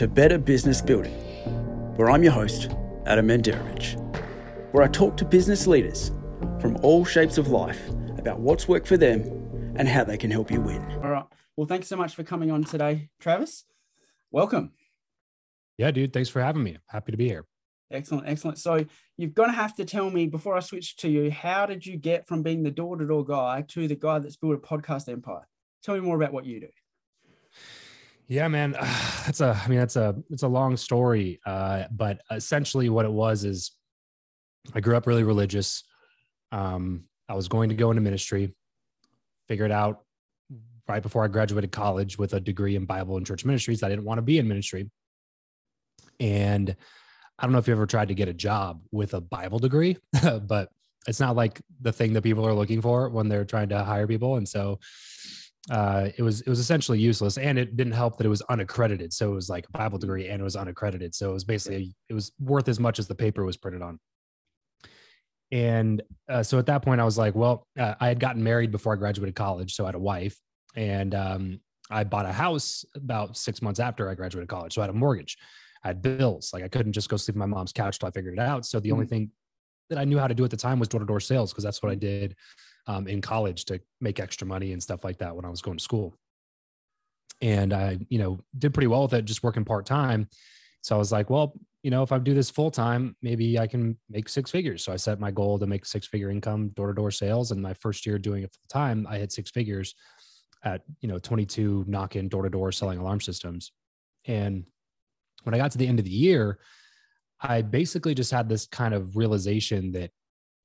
Welcome to Better Business Building, where I'm your host, Adam Manderovich, where I talk to business leaders from all shapes of life about what's worked for them and how they can help you win. All right. Well, thanks so much for coming on today, Travis. Welcome. Yeah, dude. Thanks for having me. Happy to be here. Excellent, excellent. So you're going to have to tell me before I switch to you, how did you get from being the door-to-door guy to the guy that's built a podcast empire? Tell me more about what you do. Yeah, man, that's a. I mean, that's a. It's a long story, uh, but essentially, what it was is, I grew up really religious. Um, I was going to go into ministry. Figured out right before I graduated college with a degree in Bible and church ministries. I didn't want to be in ministry, and I don't know if you ever tried to get a job with a Bible degree, but it's not like the thing that people are looking for when they're trying to hire people. And so uh, it was it was essentially useless, and it didn't help that it was unaccredited. So it was like a Bible degree, and it was unaccredited. So it was basically it was worth as much as the paper was printed on. And uh, so at that point, I was like, well, uh, I had gotten married before I graduated college, so I had a wife, and um, I bought a house about six months after I graduated college. So I had a mortgage, I had bills. Like I couldn't just go sleep on my mom's couch till I figured it out. So the mm-hmm. only thing that I knew how to do at the time was door to door sales because that's what I did um, in college to make extra money and stuff like that when I was going to school. And I, you know, did pretty well with it, just working part time. So I was like, well, you know, if I do this full time, maybe I can make six figures. So I set my goal to make six figure income door to door sales. And my first year doing it full time, I hit six figures at, you know, 22 knock in door to door selling alarm systems. And when I got to the end of the year, I basically just had this kind of realization that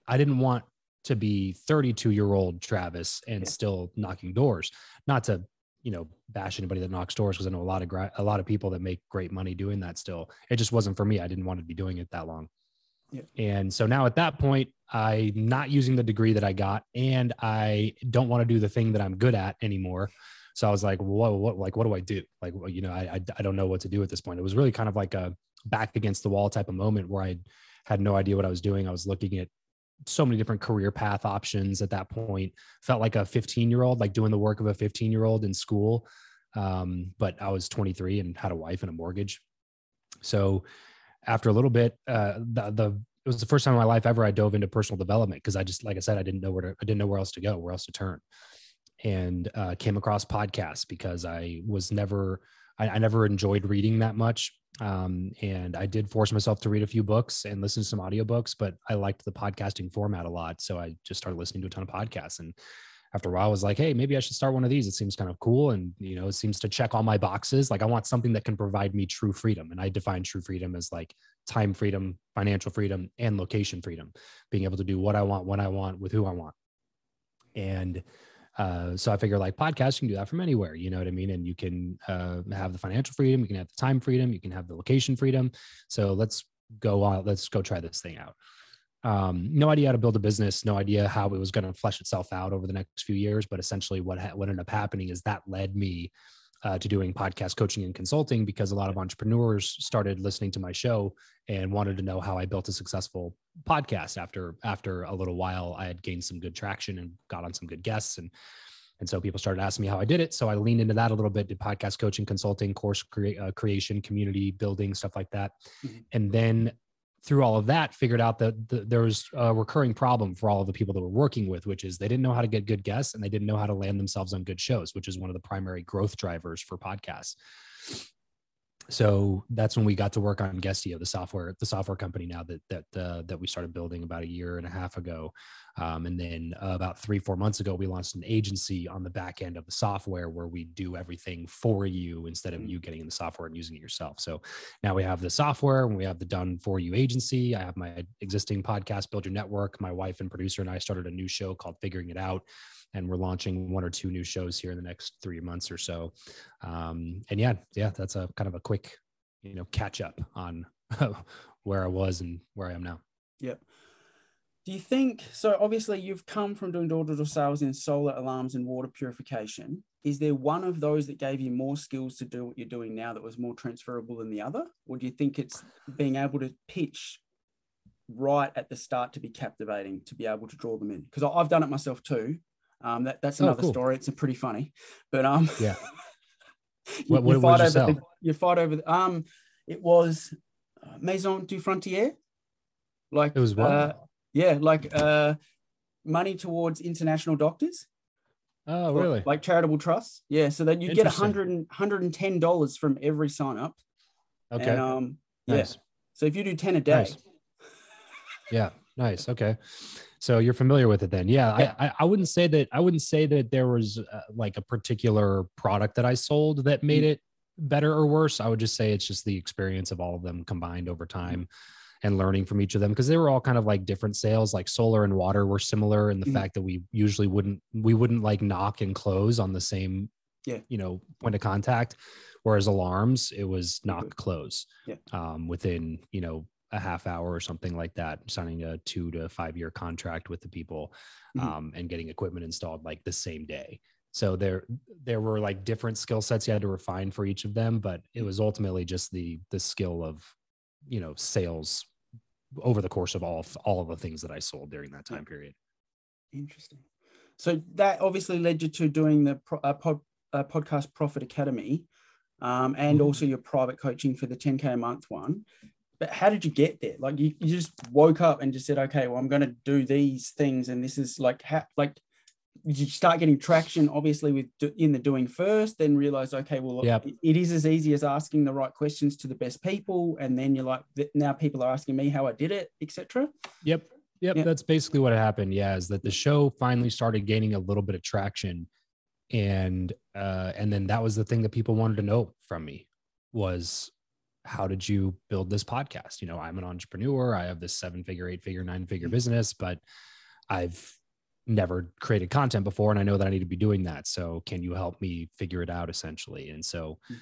I didn't want to be 32 year old Travis and yeah. still knocking doors. Not to you know bash anybody that knocks doors because I know a lot of gra- a lot of people that make great money doing that. Still, it just wasn't for me. I didn't want to be doing it that long. Yeah. And so now at that point, I'm not using the degree that I got, and I don't want to do the thing that I'm good at anymore. So I was like, what, what, like, what do I do? Like, you know, I, I, I don't know what to do at this point. It was really kind of like a back against the wall type of moment where I had no idea what I was doing. I was looking at so many different career path options at that point. Felt like a 15 year old, like doing the work of a 15 year old in school. Um, but I was 23 and had a wife and a mortgage. So after a little bit, uh, the, the it was the first time in my life ever I dove into personal development because I just, like I said, I didn't know where to, I didn't know where else to go, where else to turn, and uh, came across podcasts because I was never, I, I never enjoyed reading that much um, and I did force myself to read a few books and listen to some audiobooks, but I liked the podcasting format a lot. So I just started listening to a ton of podcasts. And after a while, I was like, hey, maybe I should start one of these. It seems kind of cool. And, you know, it seems to check all my boxes. Like I want something that can provide me true freedom. And I define true freedom as like time freedom, financial freedom, and location freedom, being able to do what I want, when I want, with who I want. And uh, so I figure like podcasts, you can do that from anywhere, you know what I mean? And you can uh, have the financial freedom, you can have the time freedom, you can have the location freedom. So let's go on, let's go try this thing out. Um, no idea how to build a business, no idea how it was going to flesh itself out over the next few years. But essentially, what ha- what ended up happening is that led me uh, to doing podcast coaching and consulting because a lot of entrepreneurs started listening to my show and wanted to know how I built a successful podcast. After after a little while, I had gained some good traction and got on some good guests and. And so people started asking me how I did it. So I leaned into that a little bit, did podcast coaching, consulting, course crea- uh, creation, community building, stuff like that. Mm-hmm. And then through all of that, figured out that the, there was a recurring problem for all of the people that we're working with, which is they didn't know how to get good guests and they didn't know how to land themselves on good shows, which is one of the primary growth drivers for podcasts so that's when we got to work on Guestio, the software, the software company now that that uh, that we started building about a year and a half ago, um, and then uh, about three four months ago we launched an agency on the back end of the software where we do everything for you instead of mm. you getting in the software and using it yourself. So now we have the software and we have the done for you agency. I have my existing podcast, Build Your Network. My wife and producer and I started a new show called Figuring It Out and we're launching one or two new shows here in the next three months or so. Um, and yeah, yeah, that's a kind of a quick, you know, catch up on where I was and where I am now. Yep. Do you think so? Obviously, you've come from doing door to door sales in solar alarms and water purification. Is there one of those that gave you more skills to do what you're doing now that was more transferable than the other? Or do you think it's being able to pitch right at the start to be captivating, to be able to draw them in? Because I've done it myself too. Um, that, that's oh, another oh, cool. story. It's a pretty funny, but um, yeah. What, what, you what fight did you over sell? the, you fight over the, um it was uh, Maison du Frontier. Like It was what? uh, yeah, like uh money towards international doctors. oh, really? Like charitable trusts. Yeah. So then you get a Interesting. hundred and hundred and ten dollars from every sign up. Okay. And um yeah. nice. So if you do 10 a day, Nice. Yeah. Nice. Okay. So you're familiar with it then? Yeah. Yeah. I, I, wouldn't say that. I wouldn't say that there was uh, like a particular product that I sold that made Mm. it better or worse. I would just say it's just the experience of all of them combined over time and learning from each of them because they were all kind of like different sales. Like solar and water were similar in the Mhm. fact that we usually wouldn't we wouldn't like knock and close on the same Yeah. you know point of contact. Whereas alarms, it was knock close Yeah. um, within you know a half hour or something like that, signing a two to five year contract with the people Mhm. um, and getting equipment installed like the same day. So there there were like different skill sets you had to refine for each of them, but it was ultimately just the the skill of you know sales over the course of all all of the things that I sold during that time period. Interesting. So that obviously led you to doing the pro, uh, pod, uh, podcast Profit Academy, um, and Mhm. also your private coaching for the 10k a month one. But how did you get there? Like you, you just woke up and just said, okay, well, I'm going to do these things, and this is like how like you start getting traction, obviously with do, in the doing first, then realize, okay, well, Yep. it- it is as easy as asking the right questions to the best people, and then you're like, now people are asking me how I did it, etc. Yep. Yep. Yeah. That's basically what happened. Yeah. Is that the show finally started gaining a little bit of traction. And uh, and then that was the thing that people wanted to know from me was how did you build this podcast? You know, I'm an entrepreneur. I have this seven figure, eight figure, nine figure Mhm. business, but I've never created content before and I know that I need to be doing that. So can you help me figure it out essentially? And so, Mm.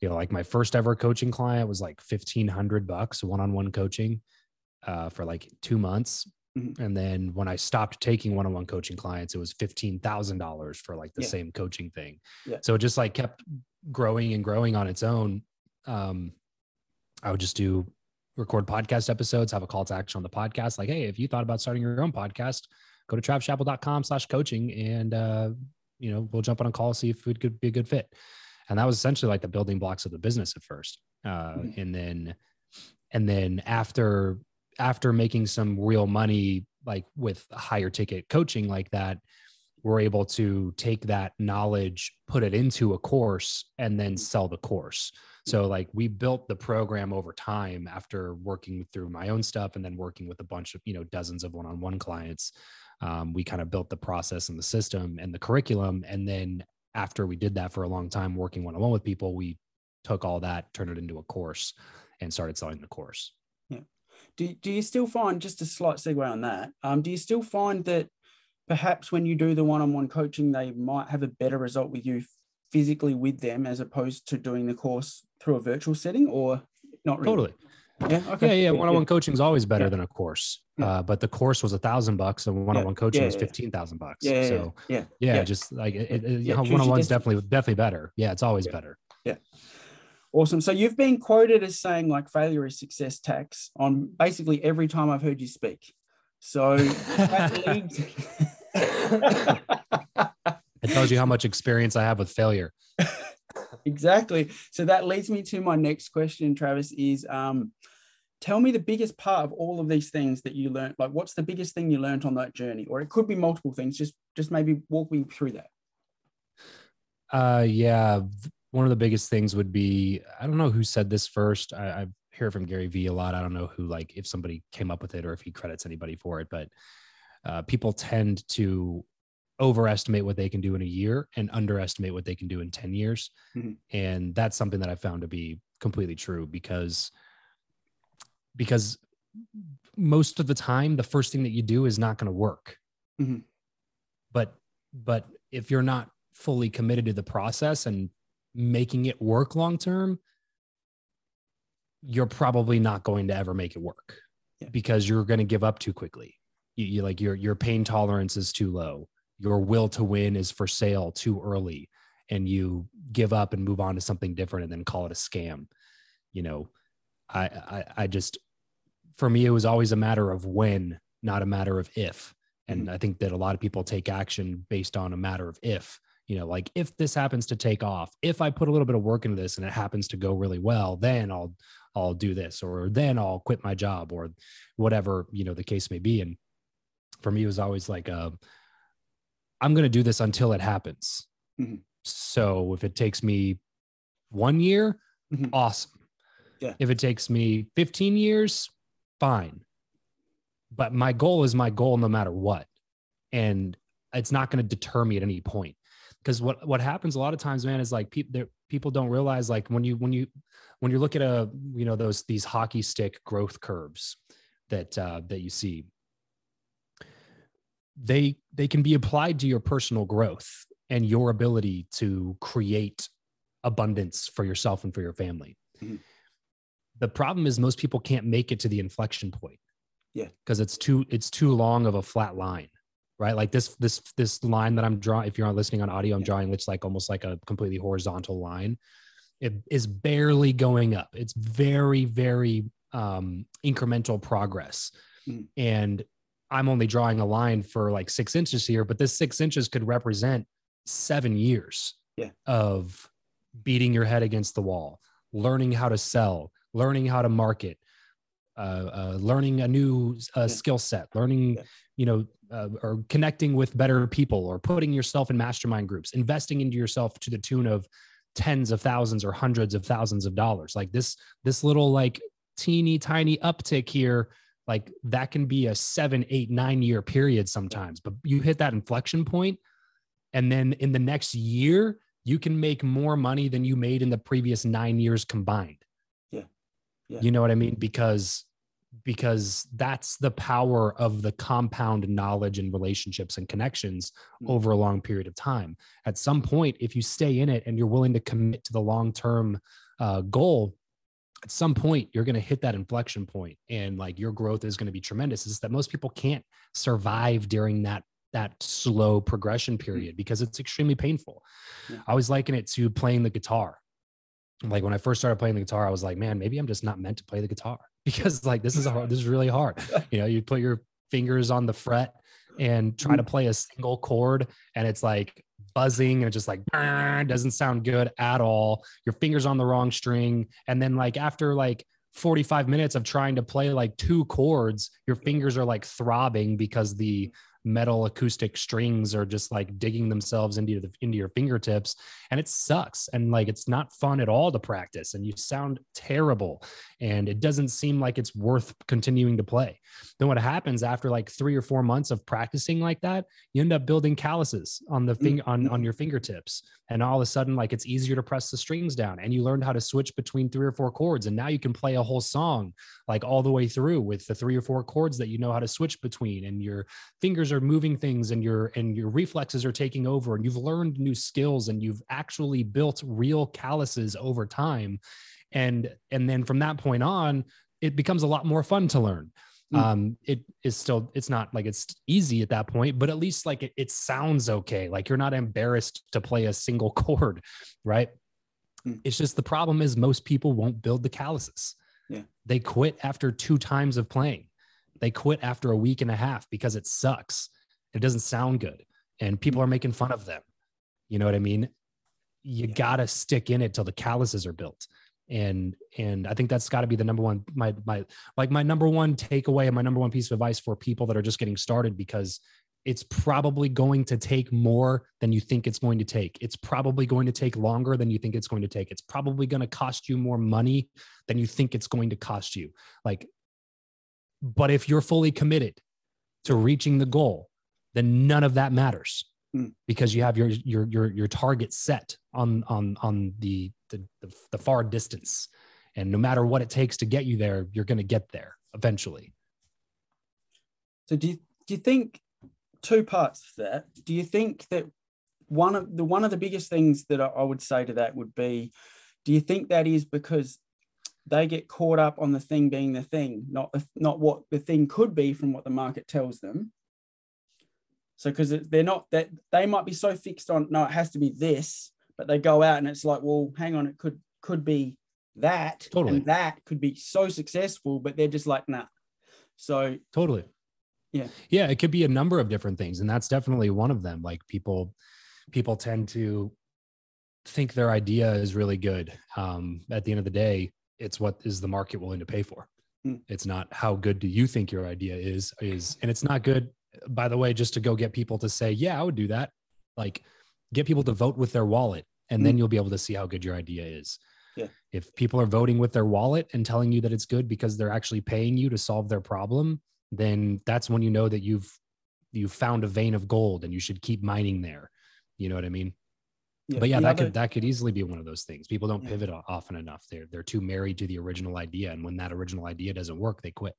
you know, like my first ever coaching client was like 1500 bucks one-on-one coaching uh, for like two months. Mhm. And then when I stopped taking one-on-one coaching clients, it was $15,000 for like the Yeah. same coaching thing. Yeah. So it just like kept growing and growing on its own. Um, I would just do record podcast episodes, have a call to action on the podcast. Like, Hey, if you thought about starting your own podcast, go to travchappell.com slash coaching and, uh, you know, we'll jump on a call, see if it could be a good fit. And that was essentially like the building blocks of the business at first. Uh, Mhm. and then, and then after, after making some real money, like with higher ticket coaching like that, we're able to take that knowledge, put it into a course, and then sell the course. So, like, we built the program over time after working through my own stuff and then working with a bunch of, you know, dozens of one on one clients. Um, we kind of built the process and the system and the curriculum. And then, after we did that for a long time, working one on one with people, we took all that, turned it into a course, and started selling the course. do, do you still find just a slight segue on that um, do you still find that perhaps when you do the one-on-one coaching they might have a better result with you physically with them as opposed to doing the course through a virtual setting or not really Totally. yeah Yeah, okay yeah. Good, One on one coaching is always better Yeah. than a course. Yeah. Uh, but the course was a thousand bucks, and one on one coaching Yeah, was yeah, yeah. fifteen thousand bucks. yeah yeah, so yeah yeah, Yeah. just like it, it, Yeah, one-on-one's destiny. definitely definitely better. Yeah, it's always better. Yeah. awesome so you've been quoted as saying like failure is success tax on basically every time i've heard you speak so that leads It tells you how much experience I have with failure. exactly. So that leads me to my next question, Travis, is um, tell me the biggest part of all of these things that you learned. Like what's the biggest thing you learned on that journey? Or it could be multiple things. Just just maybe walk me through that. Uh, yeah, one of the biggest things would be I don't know who said this first. I, I hear from Gary Vee a lot. I don't know who like if somebody came up with it or if he credits anybody for it, but uh, people tend to overestimate what they can do in a year and underestimate what they can do in 10 years. Mhm. And that's something that I found to be completely true because because most of the time the first thing that you do is not going to work. Mhm. But but if you're not fully committed to the process and making it work long term, you're probably not going to ever make it work Yeah. because you're going to give up too quickly. You, you like your your pain tolerance is too low. Your will to win is for sale too early, and you give up and move on to something different and then call it a scam. You know, I I, I just for me it was always a matter of when, not a matter of if. And mm-hmm. I think that a lot of people take action based on a matter of if you know like if this happens to take off if i put a little bit of work into this and it happens to go really well then i'll i'll do this or then i'll quit my job or whatever you know the case may be and for me it was always like uh, i'm going to do this until it happens Mhm. so if it takes me one year Mhm. awesome Yeah. if it takes me 15 years fine but my goal is my goal no matter what and it's not going to deter me at any point because what what happens a lot of times man is like people people don't realize like when you when you when you look at a you know those these hockey stick growth curves that uh, that you see they they can be applied to your personal growth and your ability to create abundance for yourself and for your family Mhm. the problem is most people can't make it to the inflection point Yeah. because it's too it's too long of a flat line right like this this this line that i'm drawing if you're not listening on audio i'm Yeah. drawing it's like almost like a completely horizontal line it is barely going up it's very very um incremental progress Mm. and i'm only drawing a line for like six inches here but this six inches could represent seven years Yeah. of beating your head against the wall learning how to sell learning how to market uh, uh, learning a new uh, Yeah. skill set learning Yeah. you know uh, or connecting with better people or putting yourself in mastermind groups investing into yourself to the tune of tens of thousands or hundreds of thousands of dollars like this this little like teeny tiny uptick here like that can be a seven eight nine year period sometimes but you hit that inflection point and then in the next year you can make more money than you made in the previous nine years combined Yeah. Yeah. you know what i mean because because that's the power of the compound knowledge and relationships and connections Mm. over a long period of time at some point if you stay in it and you're willing to commit to the long term uh, goal at some point you're going to hit that inflection point and like your growth is going to be tremendous. Is that most people can't survive during that that slow progression mm-hmm. period because it's extremely painful. Yeah. i always liken it to playing the guitar. Like when i first started playing the guitar i was like man maybe i'm just not meant to play the guitar. Because like this is hard this is really hard. You know you put your fingers on the fret and try to mm-hmm. play a single chord and it's like buzzing and just like ah, doesn't sound good at all. Your fingers on the wrong string. And then like after like 45 minutes of trying to play like two chords your fingers are like throbbing because the metal acoustic strings are just like digging themselves into the into your fingertips and it sucks and like it's not fun at all to practice and you sound terrible and it doesn't seem like it's worth continuing to play. Then what happens after like 3 or 4 months of practicing like that you end up building calluses on the thing on on your fingertips and all of a sudden like it's easier to press the strings down and you learned how to switch between three or four chords and now you can play a whole song like all the way through with the three or four chords that you know how to switch between and your fingers are moving things and your and your reflexes are taking over and you've learned new skills and you've actually built real calluses over time and and then from that point on it becomes a lot more fun to learn Mm. um it is still it's not like it's easy at that point but at least like it, it sounds okay like you're not embarrassed to play a single chord right Mm. it's just the problem is most people won't build the calluses Yeah. they quit after two times of playing they quit after a week and a half because it sucks it doesn't sound good and people are mm-hmm. making fun of them you know what i mean you Yeah. gotta stick in it till the calluses are built and and i think that's got to be the number one my my like my number one takeaway and my number one piece of advice for people that are just getting started because it's probably going to take more than you think it's going to take. It's probably going to take longer than you think it's going to take. It's probably going to cost you more money than you think it's going to cost you. Like, but if you're fully committed to reaching the goal, then none of that matters Mm. because you have your your your your target set on on on the the, the, the far distance. And no matter what it takes to get you there, you're going to get there eventually. So do you do you think two parts that? Do you think that one of the one of the biggest things that I I would say to that would be, do you think that is because they get caught up on the thing being the thing, not the, not what the thing could be from what the market tells them? So because they're not that they might be so fixed on no, it has to be this, but they go out and it's like, well, hang on, it could could be that, Totally. and that could be so successful, but they're just like, nah. So Totally. Yeah. Yeah. It could be a number of different things. And that's definitely one of them. Like people, people tend to think their idea is really good. Um, at the end of the day, it's what is the market willing to pay for. Mm. It's not how good do you think your idea is is, and it's not good. By the way, just to go get people to say, yeah, I would do that. Like, get people to vote with their wallet, and then Mm. you'll be able to see how good your idea is. Yeah. If people are voting with their wallet and telling you that it's good because they're actually paying you to solve their problem, then that's when you know that you've you've found a vein of gold and you should keep mining there. You know what I mean? But yeah, that other- could that could easily be one of those things. People don't Yeah. pivot often enough. They're they're too married to the original idea, and when that original idea doesn't work, they quit.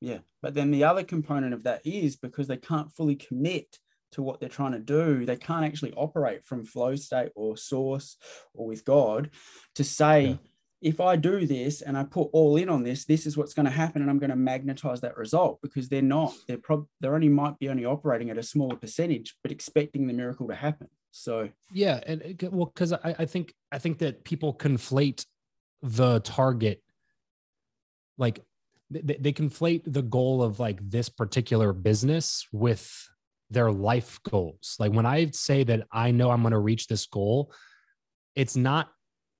Yeah. But then the other component of that is because they can't fully commit to what they're trying to do, they can't actually operate from flow state or source or with God to say, Yeah. if I do this and I put all in on this, this is what's going to happen, and I'm going to magnetize that result because they're not. They're prob they're only might be only operating at a smaller percentage, but expecting the miracle to happen. So Yeah, and well, because I, I think I think that people conflate the target, like they, they conflate the goal of like this particular business with their life goals. Like when I say that I know I'm going to reach this goal, it's not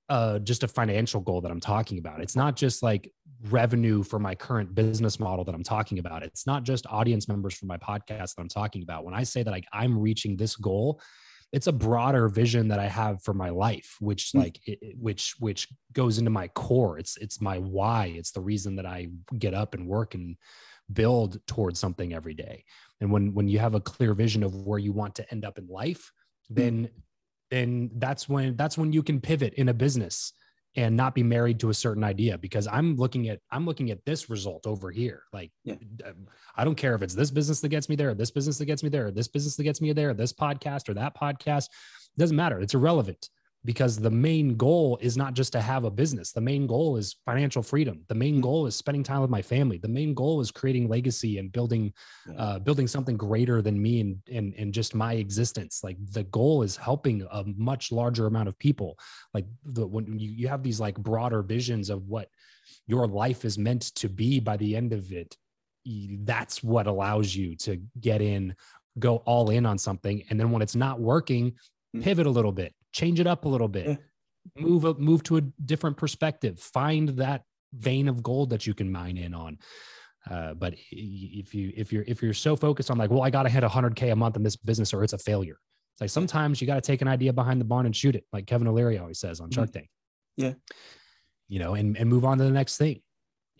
uh, just a financial goal that I'm talking about. It's not just like revenue for my current business model that I'm talking about. It's not just audience members for my podcast that I'm talking about. When I say that like I'm reaching this goal, it's a broader vision that I have for my life, which Mm. like it, which which goes into my core. It's it's my why. It's the reason that I get up and work and build towards something every day. And when when you have a clear vision of where you want to end up in life, then then that's when that's when you can pivot in a business and not be married to a certain idea because i'm looking at i'm looking at this result over here. Like Yeah. um, i don't care if it's this business that gets me there or this business that gets me there or this business that gets me there or this podcast or that podcast. It doesn't matter. It's irrelevant because the main goal is not just to have a business the main goal is financial freedom the main Mhm. goal is spending time with my family the main goal is creating legacy and building yeah. uh, building something greater than me and, and and just my existence. Like the goal is helping a much larger amount of people. Like the when you, you have these like broader visions of what your life is meant to be by the end of it, that's what allows you to get in, go all in on something, and then when it's not working, Mm. pivot a little bit, change it up a little bit, Yeah. move up, move to a different perspective, find that vein of gold that you can mine in on. Uh, but if you if you're if you're so focused on like, well, I got to hit 100k a month in this business or it's a failure. It's like sometimes you got to take an idea behind the barn and shoot it, like Kevin O'Leary always says on Shark Tank. Yeah. You know, and and move on to the next thing,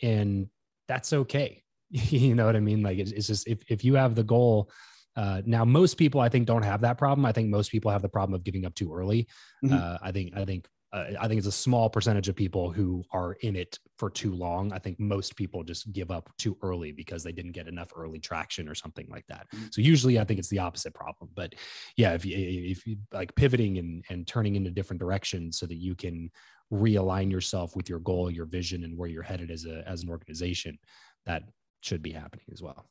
and that's okay. you know what I mean? Like it's, it's just if if you have the goal. Uh, now, most people I think don't have that problem. I think most people have the problem of giving up too early. Mhm. Uh, I think I think uh, I think it's a small percentage of people who are in it for too long. I think most people just give up too early because they didn't get enough early traction or something like that. Mhm. So usually I think it's the opposite problem. But yeah, if you if you like pivoting and and turning into different directions so that you can realign yourself with your goal, your vision, and where you're headed as a as an organization, that should be happening as well.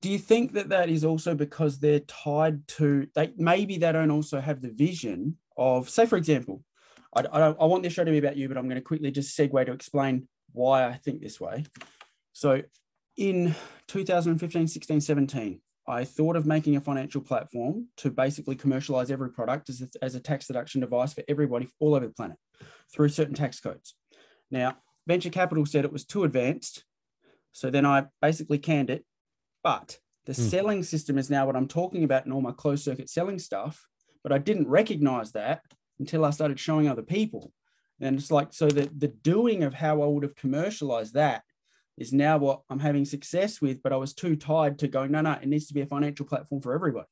Do you think that that is also because they're tied to they maybe they don't also have the vision of say for example I, I, I want this show to be about you but i'm going to quickly just segue to explain why i think this way. So in 2015 16 17 i thought of making a financial platform to basically commercialize every product as a, as a tax deduction device for everybody all over the planet through certain tax codes. Now venture capital said it was too advanced so then i basically canned it but the Hmm. selling system is now what I'm talking about in all my closed circuit selling stuff. But I didn't recognize that until I started showing other people. And it's like, so the, the doing of how I would have commercialized that is now what I'm having success with. But I was too tired to go, no, no, it needs to be a financial platform for everybody.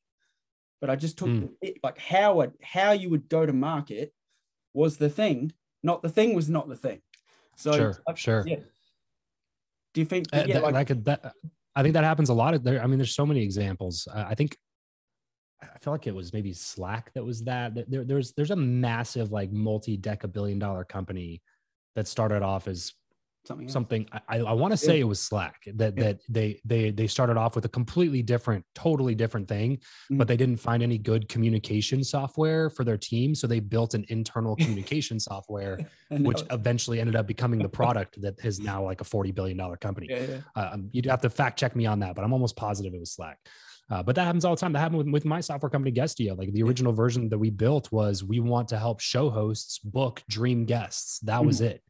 But I just took the bit, like how it, how you would go to market was the thing, not the thing was not the thing. So sure, I- sure. yeah. Do you think? Uh, yeah, that, like, that could that I think that happens a lot of there. I mean, there's so many examples. Uh, I think I feel like it was maybe Slack that was that. There, there's there's a massive like multi-deca billion dollar company that started off as something. something I, I want to say it was Slack that Yeah. that they they they started off with a completely different, totally different thing, Mhm. but they didn't find any good communication software for their team, so they built an internal communication software, which eventually ended up becoming the product that is now like a forty billion dollar company. yeah, yeah. Um, you'd have to fact check me on that, but I'm almost positive it was Slack. Uh, but that happens all the time. That happened with, with my software company, Guestio. Like the original version that we built was we want to help show hosts book dream guests. That was Mhm. it.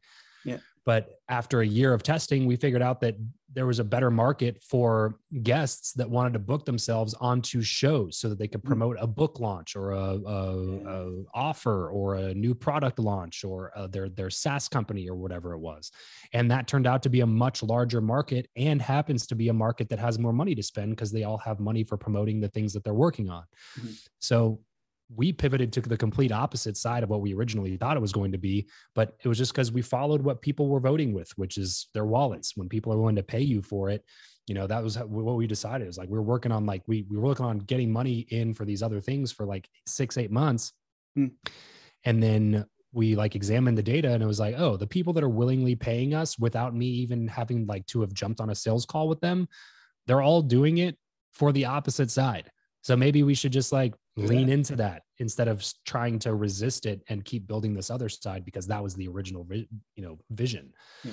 But after a year of testing, we figured out that there was a better market for guests that wanted to book themselves onto shows so that they could Mm. promote a book launch or a, a, a offer or a new product launch or uh, their their SaaS company or whatever it was. And that turned out to be a much larger market and happens to be a market that has more money to spend because they all have money for promoting the things that they're working on. Mhm. So we pivoted to the complete opposite side of what we originally thought it was going to be, but it was just because we followed what people were voting with, which is their wallets. When people are willing to pay you for it, you know, that was what we decided. It was like we were working on like we we were working on getting money in for these other things for like six, eight months. Hmm. And then we like examined the data and it was like, oh, the people that are willingly paying us without me even having like to have jumped on a sales call with them, they're all doing it for the opposite side. So maybe we should just like lean into that instead of trying to resist it and keep building this other side because that was the original you know vision. Yeah.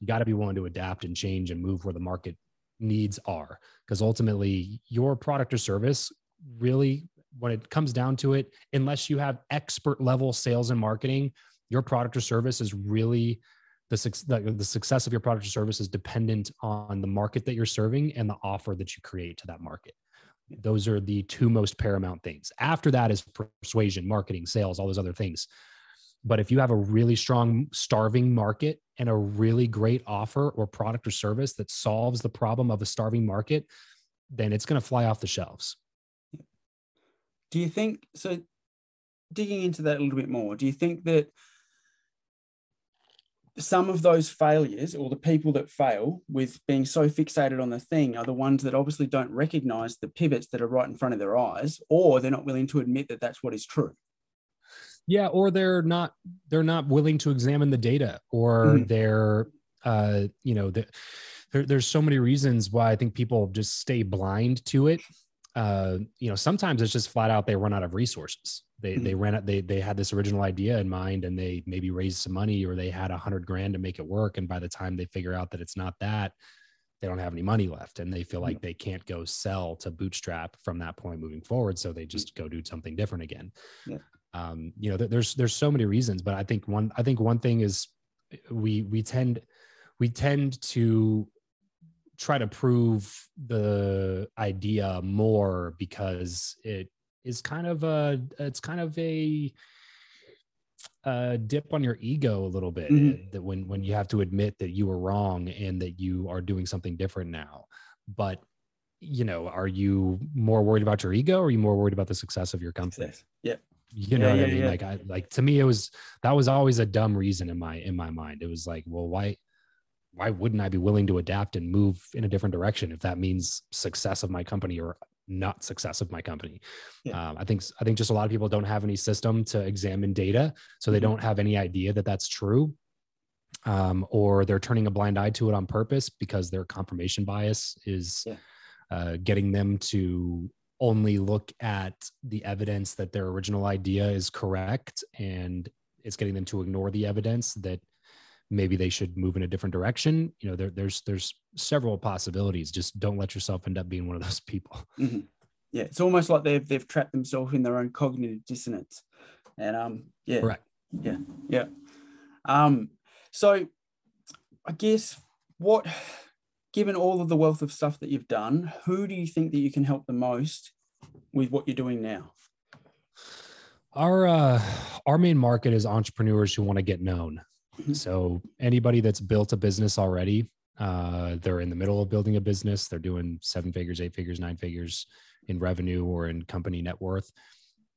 You got to be willing to adapt and change and move where the market needs are because ultimately your product or service really when it comes down to it unless you have expert level sales and marketing your product or service is really the, the, the success of your product or service is dependent on the market that you're serving and the offer that you create to that market those are the two most paramount things after that is persuasion marketing sales all those other things but if you have a really strong starving market and a really great offer or product or service that solves the problem of a starving market then it's going to fly off the shelves Do you think so? Digging into that a little bit more, do you think that some of those failures or the people that fail with being so fixated on the thing are the ones that obviously don't recognize the pivots that are right in front of their eyes, or they're not willing to admit that that's what is true? yeah or they're not they're not willing to examine the data or Mhm. they're uh you know the, there, there's so many reasons why i think people just stay blind to it uh you know sometimes it's just flat out they run out of resources. They they ran out they they had this original idea in mind and they maybe raised some money or they had a hundred grand to make it work. And by the time they figure out that it's not that they don't have any money left and they feel like they can't go sell to bootstrap from that point moving forward. So they just go do something different again. Yeah. um, you know there- there's there's so many reasons but i think one i think one thing is we we tend we tend to try to prove the idea more because it is kind of a it's kind of a uh, dip on your ego a little bit Mhm. uh, that when when you have to admit that you were wrong and that you are doing something different now but you know are you more worried about your ego or are you more worried about the success of your company. Yeah. you know Yeah, what yeah, i mean yeah. like i like to me it was that was always a dumb reason in my in my mind it was like well why why wouldn't i be willing to adapt and move in a different direction if that means success of my company or not success of my company Yeah. um, i think i think just a lot of people don't have any system to examine data so they Mhm. don't have any idea that that's true um, or they're turning a blind eye to it on purpose because their confirmation bias is Yeah. uh, getting them to only look at the evidence that their original idea is correct and it's getting them to ignore the evidence that maybe they should move in a different direction you know there, there's there's several possibilities just don't let yourself end up being one of those people Mhm. Yeah, it's almost like they've they've trapped themselves in their own cognitive dissonance, and um, yeah, correct yeah, yeah. Um, so I guess what, given all of the wealth of stuff that you've done, who do you think that you can help the most with what you're doing now? our uh our main market is entrepreneurs who want to get known. So anybody that's built a business already uh they're in the middle of building a business they're doing seven figures eight figures nine figures in revenue or in company net worth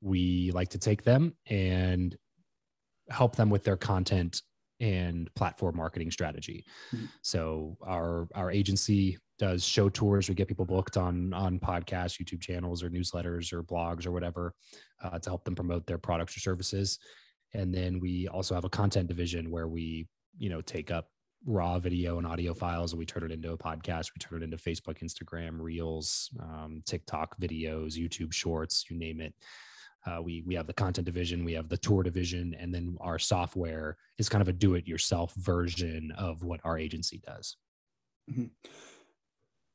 we like to take them and help them with their content and platform marketing strategy Mhm. so our our agency does show tours we get people booked on on podcasts youtube channels or newsletters or blogs or whatever uh, to help them promote their products or services. And then we also have a content division where we, you know, take up raw video and audio files and we turn it into a podcast. We turn it into Facebook, Instagram, Reels, um, TikTok videos, YouTube Shorts, you name it. Uh, we we have the content division, we have the tour division, and then our software is kind of a do-it-yourself version of what our agency does.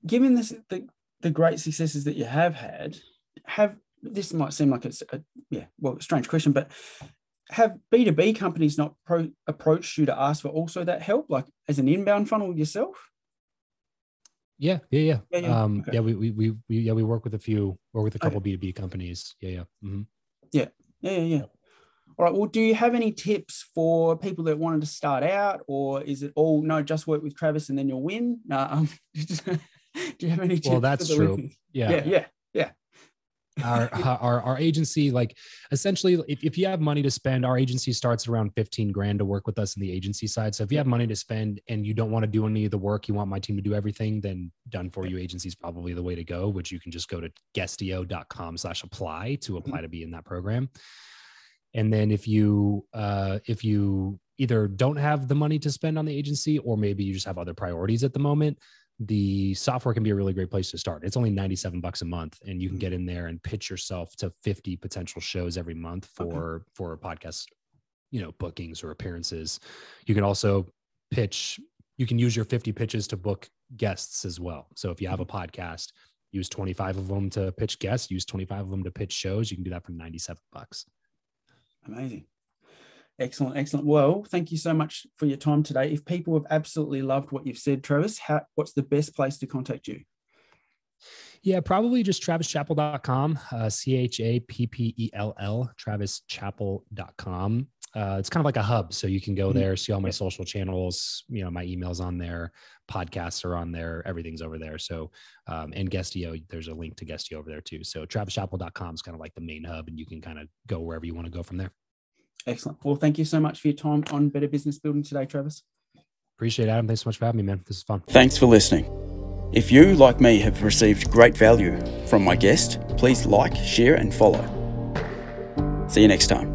Given this, the the great successes that you have had, have this might seem like it's a yeah, well, strange question, but have B2B companies not pro- approached you to ask for also that help, like as an inbound funnel yourself? Yeah, yeah, yeah. Yeah, yeah. Um, okay. yeah we, we, we, we, yeah, we work with a few, work with a couple okay. B2B companies. Yeah, yeah. Mm-hmm. Yeah, yeah, yeah, yeah. All right. Well, do you have any tips for people that wanted to start out, or is it all no, just work with Travis and then you'll win? No, um, do you have any? Tips well, that's true. Yeah. yeah, yeah, yeah our, our our agency like essentially if, if you have money to spend our agency starts around 15 grand to work with us in the agency side. So if you have money to spend and you don't want to do any of the work you want my team to do everything then done for you. Agency is probably the way to go which you can just go to guestio.com slash apply to apply to be in that program. And then if you uh if you either don't have the money to spend on the agency or maybe you just have other priorities at the moment the software can be a really great place to start. It's only 97 bucks a month and you can get in there and pitch yourself to 50 potential shows every month for okay. for podcast, you know, bookings or appearances. You can also pitch you can use your 50 pitches to book guests as well. So if you have a mm-hmm. podcast, use 25 of them to pitch guests, use 25 of them to pitch shows, you can do that for 97 bucks. Amazing. Excellent, excellent. Well, thank you so much for your time today. If people have absolutely loved what you've said, Travis, how, what's the best place to contact you? Yeah, probably just travischappell.com, uh, C H A P P E L L, travischappell.com. Uh, it's kind of like a hub. So you can go mm-hmm. there, see all my social channels, you know, my emails on there, podcasts are on there, everything's over there. So, um, and Guestio, there's a link to Guestio over there too. So travischappell.com is kind of like the main hub and you can kind of go wherever you want to go from there. Excellent. Well, thank you so much for your time on Better Business Building today, Travis. Appreciate it, Adam. Thanks so much for having me, man. This is fun. Thanks for listening. If you, like me, have received great value from my guest, please like, share, and follow. See you next time.